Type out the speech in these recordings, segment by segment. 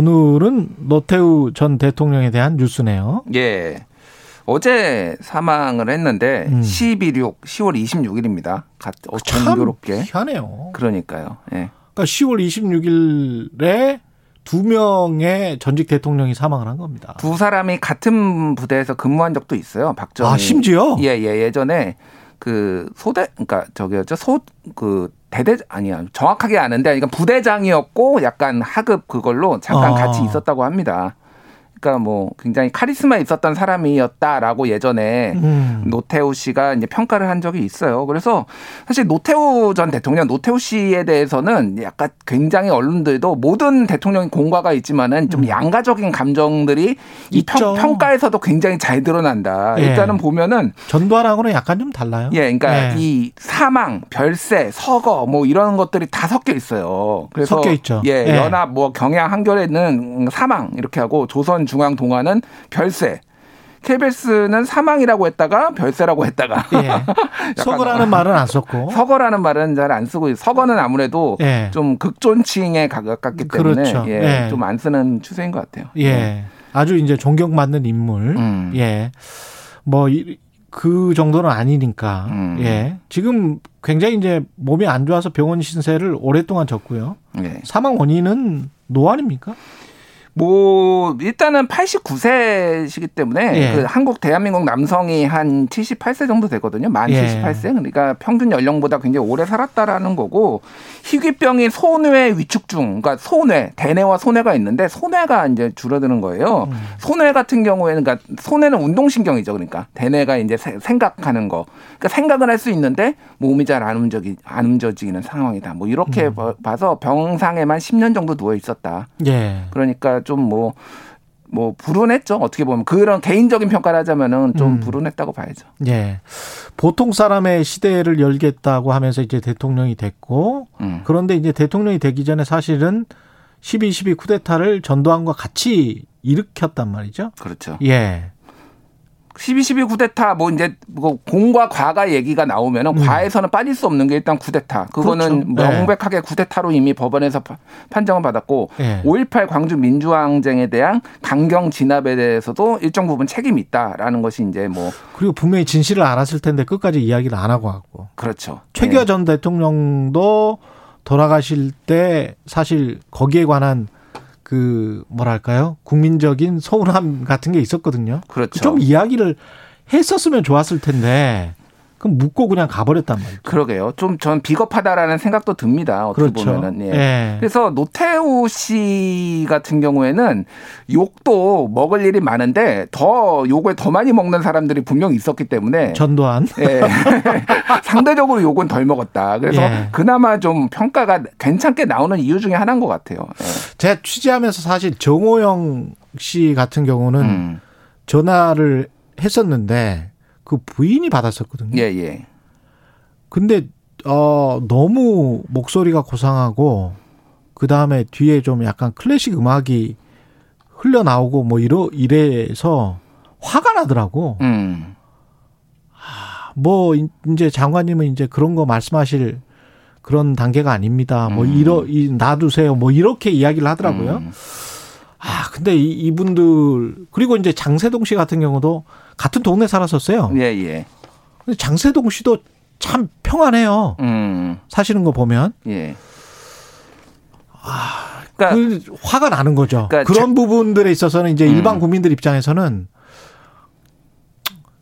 오늘은 노태우 전 대통령에 대한 뉴스네요. 예. 어제 사망을 했는데 음. 12.6, 10월 26일입니다. 어, 참 공교롭게. 희한해요. 그러니까요. 예. 그러니까 10월 26일에 두 명의 전직 대통령이 사망을 한 겁니다. 두 사람이 같은 부대에서 근무한 적도 있어요. 박정희. 아, 심지어? 예, 예. 예전에 그 소대 그러니까 저기였죠. 소 그 대대 아니야. 정확하게 아는데 그러니까 부대장이었고 약간 하급 그걸로 잠깐 아. 같이 있었다고 합니다. 그러니까 뭐 굉장히 카리스마 있었던 사람이었다라고 예전에 음. 노태우 씨가 이제 평가를 한 적이 있어요. 그래서 사실 노태우 전 대통령, 노태우 씨에 대해서는 약간 굉장히 언론들도 모든 대통령이 공과가 있지만은 좀 양가적인 감정들이 이 음. 있죠. 평, 평가에서도 굉장히 잘 드러난다. 예. 일단은 보면은 전두환하고는 약간 좀 달라요. 예, 그러니까 예. 이 사망, 별세, 서거 뭐 이런 것들이 다 섞여 있어요. 그래서 섞여 있죠. 예, 예. 연합 뭐 경향 한겨레는 사망 이렇게 하고 조선 중앙 동아는 별세. KBS는 사망이라고 했다가 별세라고 했다가 예. 서거라는 말은 안 썼고. 서거라는 말은 잘 안 쓰고 서거는 아무래도 예. 좀 극존칭에 가깝기 때문에 그렇죠. 예, 예. 좀안 쓰는 추세인 것 같아요. 예. 아주 이제 존경받는 인물. 음. 예. 뭐, 이- 그 정도는 아니니까. 음. 예. 지금 굉장히 이제 몸이 안 좋아서 병원 신세를 오랫동안 졌고요. 예. 사망 원인은 노안입니까? 뭐 일단은 89세시기 때문에 예. 그 한국 대한민국 남성이 한 78세 정도 되거든요. 만 예. 78세. 그러니까 평균 연령보다 굉장히 오래 살았다라는 거고 희귀병이 소뇌 위축증, 그러니까 소뇌, 대뇌와 소뇌가 있는데 소뇌가 이제 줄어드는 거예요. 음. 소뇌 같은 경우에는 그러니까 소뇌는 운동신경이죠. 그러니까 대뇌가 이제 세- 생각하는 거. 그러니까 생각을 할 수 있는데 몸이 잘 안 움직이 안 움직이는 상황이다. 뭐 이렇게 음. 봐- 봐서 병상에만 10년 정도 누워 있었다. 예. 그러니까 좀 뭐, 뭐, 불운했죠. 어떻게 보면. 그런 개인적인 평가를 하자면은 좀 음. 불운했다고 봐야죠. 예. 보통 사람의 시대를 열겠다고 하면서 이제 대통령이 됐고, 음. 그런데 이제 대통령이 되기 전에 사실은 12.12 쿠데타를 전두환과 같이 일으켰단 말이죠. 그렇죠. 예. 12.12 쿠데타, 뭐, 이제, 뭐 공과 과가 얘기가 나오면은 과에서는 빠질 수 없는 게 일단 쿠데타. 그거는 음. 그렇죠. 네. 명백하게 쿠데타로 이미 법원에서 파- 판정을 받았고, 예. 5.18 광주 민주항쟁에 대한 강경 진압에 대해서도 일정 부분 책임이 있다라는 것이 이제 뭐, 그리고 분명히 진실을 알았을 텐데 끝까지 이야기를 안 하고 하고. 그렇죠. 최규하 예. 전 대통령도 돌아가실 때 사실 거기에 관한 그 뭐랄까요 국민적인 서운함 같은 게 있었거든요. 그렇죠. 좀 이야기를 했었으면 좋았을 텐데 그럼 묻고 그냥 가버렸단 말이죠. 그러게요. 좀 전 비겁하다라는 생각도 듭니다. 어떻게 그렇죠. 보면은. 예. 예. 그래서 노태우 씨 같은 경우에는 욕도 먹을 일이 많은데 더 욕을 더 많이 먹는 사람들이 분명히 있었기 때문에 전두환. 예. 상대적으로 욕은 덜 먹었다. 그래서 예. 그나마 좀 평가가 괜찮게 나오는 이유 중에 하나인 것 같아요. 예. 제가 취재하면서 사실 정호영 씨 같은 경우는 음. 전화를 했었는데 그 부인이 받았었거든요. 예, 예. 근데 어 너무 목소리가 고상하고 그 다음에 뒤에 좀 약간 클래식 음악이 흘러나오고 뭐 이러 이래서 화가 나더라고. 음. 뭐 이제 장관님은 이제 그런 거 말씀하실 그런 단계가 아닙니다. 뭐 음. 이러 이 놔두세요. 뭐 이렇게 이야기를 하더라고요. 음. 아 근데 이, 이분들 그리고 이제 장세동 씨 같은 경우도 같은 동네 살았었어요. 예, 예. 근데 장세동 씨도 참 평안해요. 음. 사시는 거 보면 예. 그러니까 그 화가 나는 거죠. 그러니까 그런 부분들에 있어서는 이제 음. 일반 국민들 입장에서는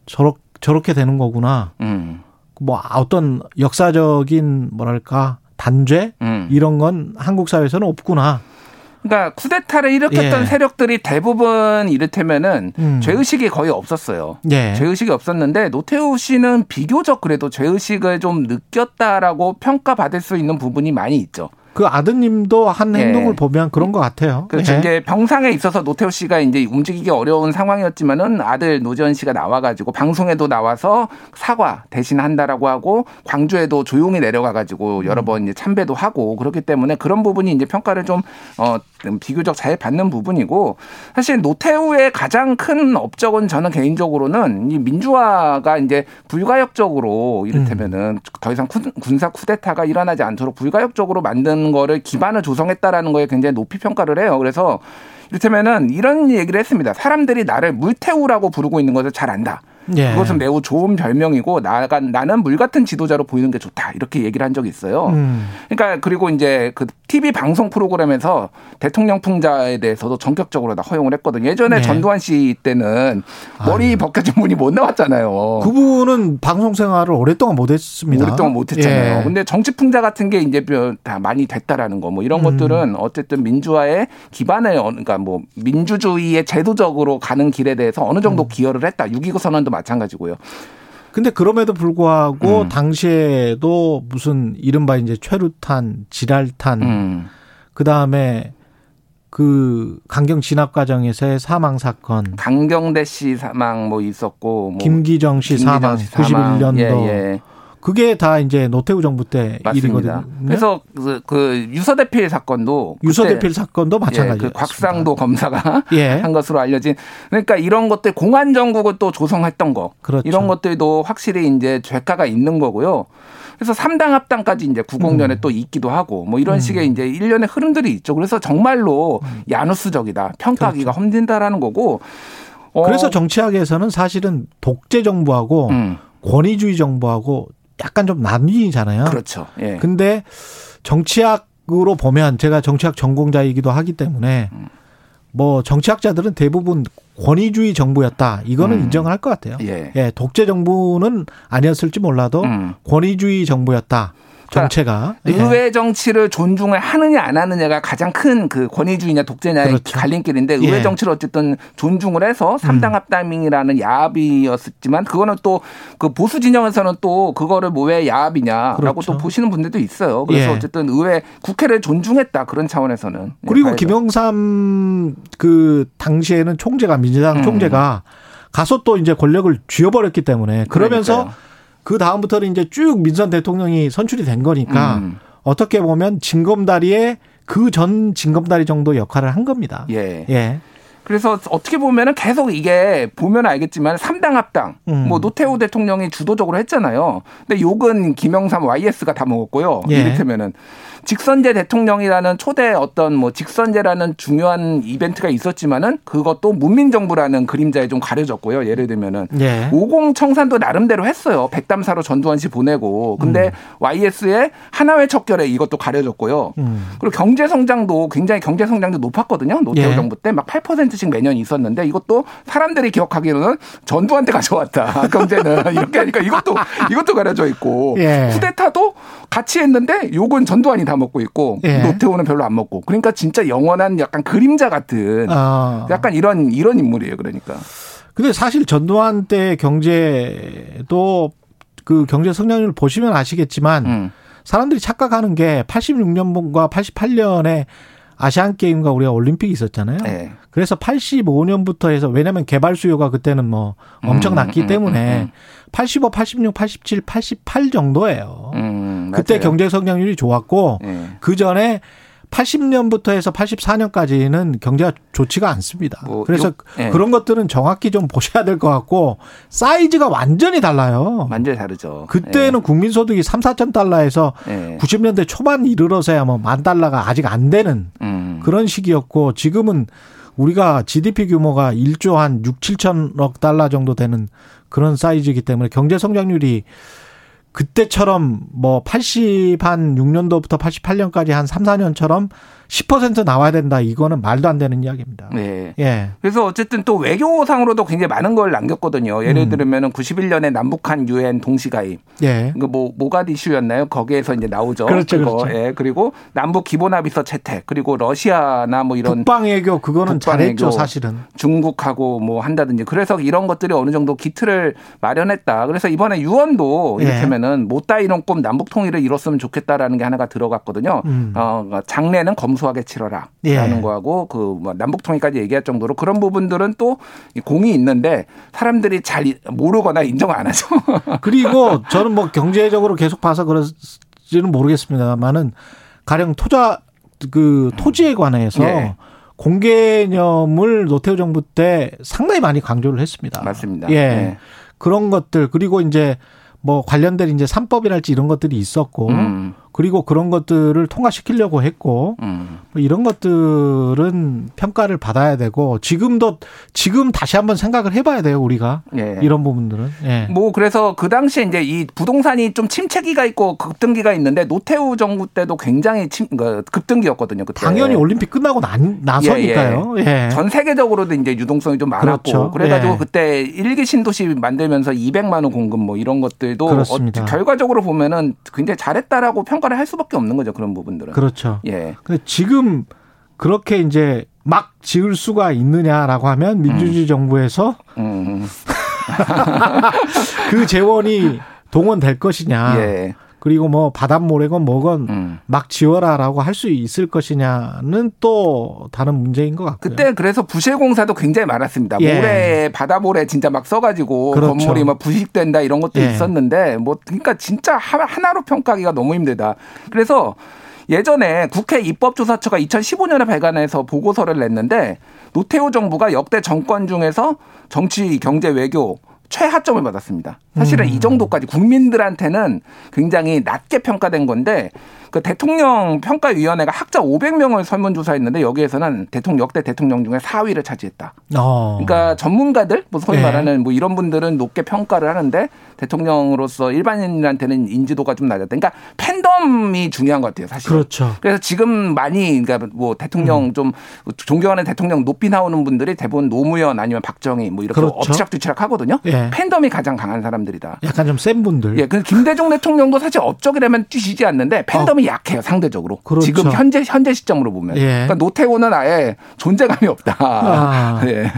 저렇 저렇게 되는 거구나. 음. 뭐 어떤 역사적인 뭐랄까 단죄 음. 이런 건 한국 사회에서는 없구나. 그러니까 쿠데타를 일으켰던 예. 세력들이 대부분 이를테면은 음. 죄의식이 거의 없었어요. 예. 죄의식이 없었는데 노태우 씨는 비교적 그래도 죄의식을 좀 느꼈다라고 평가받을 수 있는 부분이 많이 있죠. 그 아드님도 한 예. 행동을 보면 그런 것 같아요. 그렇죠. 예. 이제 병상에 있어서 노태우 씨가 이제 움직이기 어려운 상황이었지만은 아들 노지원 씨가 나와가지고 방송에도 나와서 사과 대신 한다라고 하고 광주에도 조용히 내려가가지고 여러 번 이제 참배도 하고 그렇기 때문에 그런 부분이 이제 평가를 좀 어, 비교적 잘 받는 부분이고 사실 노태우의 가장 큰 업적은 저는 개인적으로는 이 민주화가 이제 불가역적으로 이를테면은 더 이상 군- 군사 쿠데타가 일어나지 않도록 불가역적으로 만든 거를 기반을 조성했다라는 거에 굉장히 높이 평가를 해요. 그래서 이를테면은 이런 얘기를 했습니다. 사람들이 나를 물태우라고 부르고 있는 것을 잘 안다. 예. 그것은 매우 좋은 별명이고 나가 나는 물 같은 지도자로 보이는 게 좋다. 이렇게 얘기를 한 적이 있어요. 음. 그러니까 그리고 이제 그 TV 방송 프로그램에서 대통령 풍자에 대해서도 전격적으로 다 허용을 했거든요. 예전에 네. 전두환 씨 때는 머리 벗겨진 분이 못 나왔잖아요. 그분은 방송 생활을 오랫동안 못했습니다. 오랫동안 못했잖아요. 예. 근데 정치 풍자 같은 게 이제 다 많이 됐다라는 거, 뭐 이런 음. 것들은 어쨌든 민주화의 기반을, 어- 그러니까 뭐 민주주의의 제도적으로 가는 길에 대해서 어느 정도 음. 기여를 했다. 6.29 선언도 마찬가지고요. 근데 그럼에도 불구하고 음. 당시에도 무슨 이른바 이제 최루탄, 지랄탄, 음. 그 다음에 그 강경 진압 과정에서의 사망 사건, 강경대 씨 사망 뭐 있었고, 뭐 김기정 씨 김기정 사망, 씨 사망. 91년도 예, 예. 그게 다 이제 노태우 정부 때 맞습니다. 일이거든요. 그래서 그, 그 유서 대필 사건도 유서 대필 사건도 그때, 예, 마찬가지예요. 그 곽상도 검사가 예. 한 것으로 알려진 그러니까 이런 것들 공안 정국을 또 조성했던 거 그렇죠. 이런 것들도 확실히 이제 죄가가 있는 거고요. 그래서 삼당 합당까지 이제 음. 90년에 또 있기도 하고 뭐 이런 식의 이제 일련의 흐름들이 있죠. 그래서 정말로 음. 야누스적이다. 평가하기가 힘든다라는 거고. 어, 그렇죠. 그래서 정치학에서는 사실은 독재 정부하고 음, 권위주의 정부하고 약간 좀 나뉘잖아요. 그렇죠. 예. 근데 정치학으로 보면 제가 정치학 전공자이기도 하기 때문에 음. 뭐 정치학자들은 대부분 권위주의 정부였다. 이거는 음. 인정할 것 같아요. 예. 예, 독재 정부는 아니었을지 몰라도 음. 권위주의 정부였다. 정체가. 예. 의회 정치를 존중을 하느냐 안 하느냐가 가장 큰 그 권위주의냐 독재냐의 그렇죠. 갈림길인데 예. 의회 정치를 어쨌든 존중을 해서 삼당 합당이라는 야합이었지만 그거는 또 그 보수 진영에서는 또 그거를 뭐 왜 야합이냐라고 그렇죠. 또 보시는 분들도 있어요. 그래서 예. 어쨌든 의회 국회를 존중했다 그런 차원에서는 예, 그리고 봐야죠. 김영삼 그 당시에는 총재가 민주당 음. 총재가 가서 또 이제 권력을 쥐어버렸기 때문에 그러면서 그러니까요. 그 다음부터는 이제 쭉 민선 대통령이 선출이 된 거니까 음. 어떻게 보면 징검다리의 그 전 징검다리 정도 역할을 한 겁니다. 예. 예. 그래서 어떻게 보면은 계속 이게 보면 알겠지만 삼당 합당 음. 뭐 노태우 대통령이 주도적으로 했잖아요. 근데 욕은 김영삼 YS가 다 먹었고요. 예. 이를테면은 직선제 대통령이라는 초대 어떤 뭐 직선제라는 중요한 이벤트가 있었지만은 그것도 문민정부라는 그림자에 좀 가려졌고요. 예를 들면은 예. 50 청산도 나름대로 했어요. 백담사로 전두환 씨 보내고. 근데 YS의 하나회 척결에 이것도 가려졌고요. 음. 그리고 경제 성장도 굉장히 경제 성장도 높았거든요. 노태우 예. 정부 때 막 8%씩 매년 있었는데 이것도 사람들이 기억하기로는 전두환 때 가져왔다. 경제는 이렇게 하니까 이것도 이것도 가려져 있고 예. 쿠데타도 같이 했는데 욕은 전두환이 다 먹고 있고 예. 노태우는 별로 안 먹고. 그러니까 진짜 영원한 약간 그림자 같은 아. 약간 이런 이런 인물이에요. 그러니까. 근데 사실 전두환 때 경제도 그 경제 성장률 보시면 아시겠지만 음. 사람들이 착각하는 게 86년과 88년에 아시안 게임과 우리가 올림픽이 있었잖아요. 네. 그래서 85년부터 해서 왜냐하면 개발 수요가 그때는 뭐 엄청 음, 났기 음, 때문에 음, 음. 85, 86, 87, 88 정도예요. 음, 그때. 경제 성장률이 좋았고 예. 그 전에 80년부터 해서 84년까지는 경제가 좋지가 않습니다. 뭐 그래서 요- 예. 그런 것들은 정확히 좀 보셔야 될 것 같고 사이즈가 완전히 달라요. 완전히 다르죠. 그때는 국민소득이 3, 4천 달러에서 예. 예. 90년대 초반 이르러서야 뭐 만 달러가 아직 안 되는 음. 그런 시기였고 지금은 우리가 GDP 규모가 1조 한 6, 7천억 달러 정도 되는 그런 사이즈이기 때문에 경제 성장률이 그때처럼 뭐 80 한 6년도부터 88년까지 한 3, 4년처럼 10% 나와야 된다. 이거는 말도 안 되는 이야기입니다. 네. 예. 그래서 어쨌든 또 외교상으로도 굉장히 많은 걸 남겼거든요. 예를 음. 들면은 91년에 남북한 유엔 동시가입. 예. 그뭐 모가디슈였나요? 거기에서 이제 나오죠. 그렇죠, 그거. 그렇죠. 예. 그리고 남북 기본합의서 채택. 그리고 러시아나 뭐 이런 국방 외교 그거는 국방 잘했죠, 외교. 사실은. 중국하고 뭐 한다든지 그래서 이런 것들이 어느 정도 기틀을 마련했다. 그래서 이번에 유언도 예. 이를테면은 못다 이런 꿈 남북 통일을 이뤘으면 좋겠다라는 게 하나가 들어갔거든요. 음. 어, 장래는 검 소하게 치러라라는 예. 거하고 그 뭐 남북 통일까지 얘기할 정도로 그런 부분들은 또이 공이 있는데 사람들이 잘 이- 모르거나 인정 안 하죠. 그리고 저는 뭐 경제적으로 계속 봐서 그럴지는 모르겠습니다만은 가령 토자 그 토지에 관해서 예. 공개념을 노태우 정부 때 상당히 많이 강조를 했습니다. 맞습니다. 예. 예. 그런 것들 그리고 이제 뭐 관련된 이제 삼법이랄지 이런 것들이 있었고 음, 그리고 그런 것들을 통과시키려고 했고 음. 뭐 이런 것들은 평가를 받아야 되고 지금도 지금 다시 한번 생각을 해봐야 돼요 우리가 예. 이런 부분들은 예. 뭐 그래서 그 당시에 이제 이 부동산이 좀 침체기가 있고 급등기가 있는데 노태우 정부 때도 굉장히 침, 그 급등기였거든요. 그때. 당연히 올림픽 끝나고 난, 나서니까요. 예. 전 세계적으로도 이제 유동성이 좀 많았고 그렇죠. 그래가지고 예. 그때 일기 신도시 만들면서 200만 원 공급 뭐 이런 것들도 그렇습니다. 어, 결과적으로 보면은 굉장히 잘했다라고 평 가를 할 수밖에 없는 거죠 그런 부분들은. 그렇죠. 예. 근데 지금 그렇게 이제 막 지을 수가 있느냐라고 하면 민주주의 정부에서 음, 그 재원이 동원될 것이냐. 예. 그리고 뭐 바닷모래건 뭐건 음. 막 지어라라고 할 수 있을 것이냐는 또 다른 문제인 것 같고요. 그때 그래서 부실 공사도 굉장히 많았습니다. 예. 모래 바다 모래 진짜 막 써가지고 그렇죠. 건물이 막 부식된다 이런 것도 예. 있었는데 뭐 그러니까 진짜 하- 하나로 평가하기가 너무 힘들다. 그래서 예전에 국회 입법조사처가 2015년에 발간해서 보고서를 냈는데 노태우 정부가 역대 정권 중에서 정치, 경제, 외교 최하점을 받았습니다. 사실은 음. 이 정도까지 국민들한테는 굉장히 낮게 평가된 건데 그 대통령 평가위원회가 학자 500명을 설문조사했는데 여기에서는 대통령 역대 대통령 중에 4위를 차지했다. 어. 그러니까 전문가들, 뭐 소위 네. 말하는 뭐 이런 분들은 높게 평가를 하는데 대통령으로서 일반인한테는 인지도가 좀 낮았다. 그러니까 팬덤이 중요한 것 같아요, 사실. 그렇죠. 그래서 지금 많이 그러니까 뭐 대통령 음. 좀 존경하는 대통령 높이 나오는 분들이 대부분 노무현 아니면 박정희 뭐 이렇게 그렇죠. 엎치락뒤치락 하거든요. 예. 팬덤이 가장 강한 사람들이다. 약간 좀 센 분들. 예, 그 김대중 대통령도 사실 업적이라면 뛰시지 않는데 팬덤이 약해요 상대적으로. 어. 그렇죠. 지금 현재 현재 시점으로 보면. 예. 그러니까 노태우는 아예 존재감이 없다. 아. 예.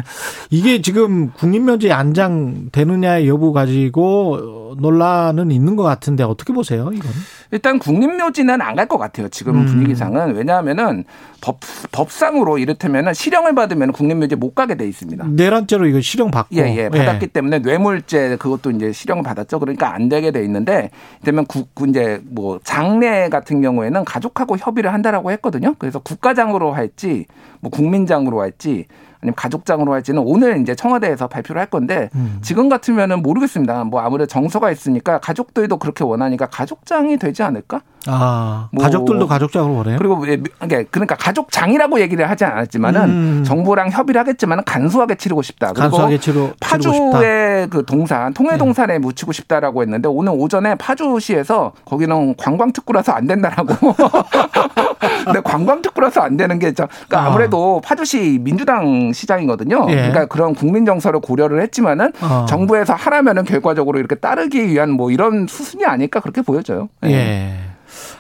이게 지금 국립묘지 안장 되느냐의 여부 가지고 논란은 있는 것 같은데 어떻게 보세요, 이건? 일단 국립묘지는 안 갈 것 같아요. 지금 음. 분위기상은 왜냐하면은 법 법상으로 이를테면은 실형을 받으면 국립묘지 못 가게 돼 있습니다. 내란죄로 이거 실형 받고. 예, 예, 받았기 때문에 뇌물죄 그것도 이제 실형을 받았죠. 그러니까 안 되게 돼 있는데 되면 국 이제 뭐 장례 같은 경우에는 가족하고 협의를 한다라고 했거든요. 그래서 국가장으로 할지 뭐 국민장으로 할지 아니면 가족장으로 할지는 오늘 이제 청와대에서 발표를 할 건데 음. 지금 같으면은 모르겠습니다. 뭐 아무래도 정서가 있으니까 가족들도 그렇게 원하니까 가족장이 되지 않을까? 아, 뭐- 가족들도 가족장으로 원해요? 그리고 왜- 그러니까 그러니까 가족장이라고 얘기를 하지 않았지만은 음. 정부랑 협의를 하겠지만은 간소하게 치르고 싶다. 간소하게 싶다. 파주의 그 동산 통해 동산에 묻히고 싶다라고 했는데 오늘 오전에 파주시에서 거기는 관광특구라서 안 된다라고. 근데 관광특구라서 안 되는 게 저- 그러니까 아. 아무래도 파주시 민주당 시장이거든요. 예. 그러니까 그런 국민 정서를 고려를 했지만은 어. 정부에서 하라면은 결과적으로 이렇게 따르기 위한 뭐 이런 수순이 아닐까 그렇게 보여져요. 예.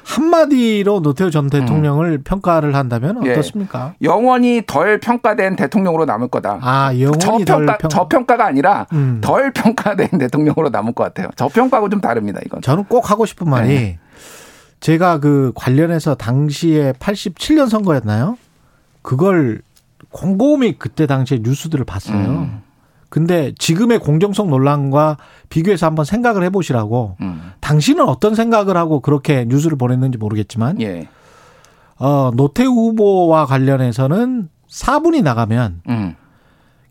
한마디로 노태우 전 대통령을 평가를 한다면 음. 예. 어떻습니까? 영원히 덜 평가된 대통령으로 남을 거다. 아, 영원히 덜 저평가 평. 저평가가 아니라 음. 덜 평가된 대통령으로 남을 것 같아요. 저평가하고 좀 다릅니다. 이건. 저는 꼭 하고 싶은 말이 네. 제가 그 관련해서 당시에 87년 선거였나요? 그걸 곰곰이 그때 당시에 뉴스들을 봤어요. 음. 근데 지금의 공정성 논란과 비교해서 한번 생각을 해보시라고. 음. 당신은 어떤 생각을 하고 그렇게 뉴스를 보냈는지 모르겠지만, 예. 어, 노태우 후보와 관련해서는 4분이 나가면 음.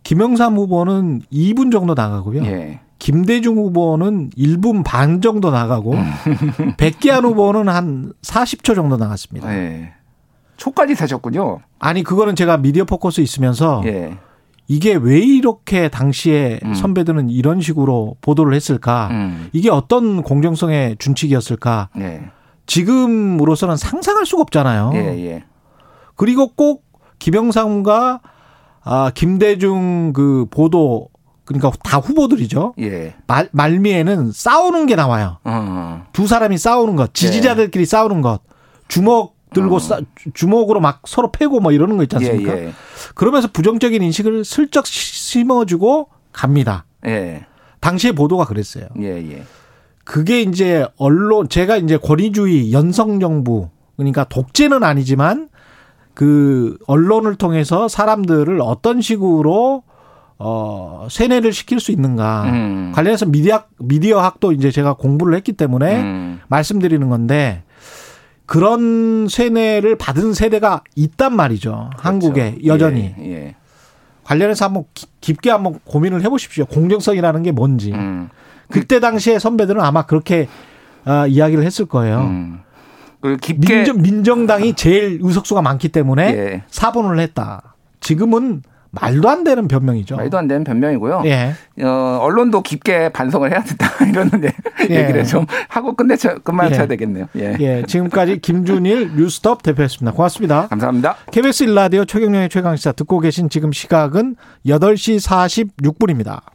김영삼 후보는 2분 정도 나가고요. 예. 김대중 후보는 1분 반 정도 나가고 백기환 후보는 한 40초 정도 나갔습니다. 예. 초까지 세셨군요. 아니 그거는 제가 미디어 포커스 있으면서 예. 이게 왜 이렇게 당시에 음. 선배들은 이런 식으로 보도를 했을까? 음. 이게 어떤 공정성의 준칙이었을까? 예. 지금으로서는 상상할 수가 없잖아요. 예. 예. 그리고 꼭 김영삼과 아, 김대중 그 보도 그러니까 다 후보들이죠. 예. 말, 말미에는 싸우는 게 나와요. 어. 두 사람이 싸우는 것, 지지자들끼리 싸우는 것, 주먹 들고 어. 싸, 주먹으로 막 서로 패고 뭐 이러는 거 있지 않습니까? 예, 예. 그러면서 부정적인 인식을 슬쩍 시- 심어주고 갑니다. 예. 당시에 보도가 그랬어요. 예, 예. 그게 이제 언론 제가 이제 권위주의 연성 정부 그러니까 독재는 아니지만 그 언론을 통해서 사람들을 어떤 식으로 어 세뇌를 시킬 수 있는가 음. 관련해서 미디어 미디어 학도 이제 제가 공부를 했기 때문에 음. 말씀드리는 건데 그런 세뇌를 받은 세대가 있단 말이죠. 한국에 그렇죠. 여전히 예. 예. 관련해서 한번 기- 깊게 한번 고민을 해 보십시오. 공정성이라는 게 뭔지. 음. 그때 당시에 선배들은 아마 그렇게 아, 이야기를 했을 거예요. 음. 그리고 깊게 민정, 민정당이 제일 의석수가 많기 때문에 예. 사본을 했다. 지금은 말도 안 되는 변명이죠. 말도 안 되는 변명이고요. 예. 어, 언론도 깊게 반성을 해야 된다 이런 예. 예. 얘기를 좀 하고 끝내쳐 끝마쳐야 예. 되겠네요. 예. 예. 지금까지 김준일 뉴스톱 대표였습니다. 고맙습니다. 감사합니다. KBS 일라디오 최경영의 최강시사 듣고 계신 지금 시각은 8시 46분입니다.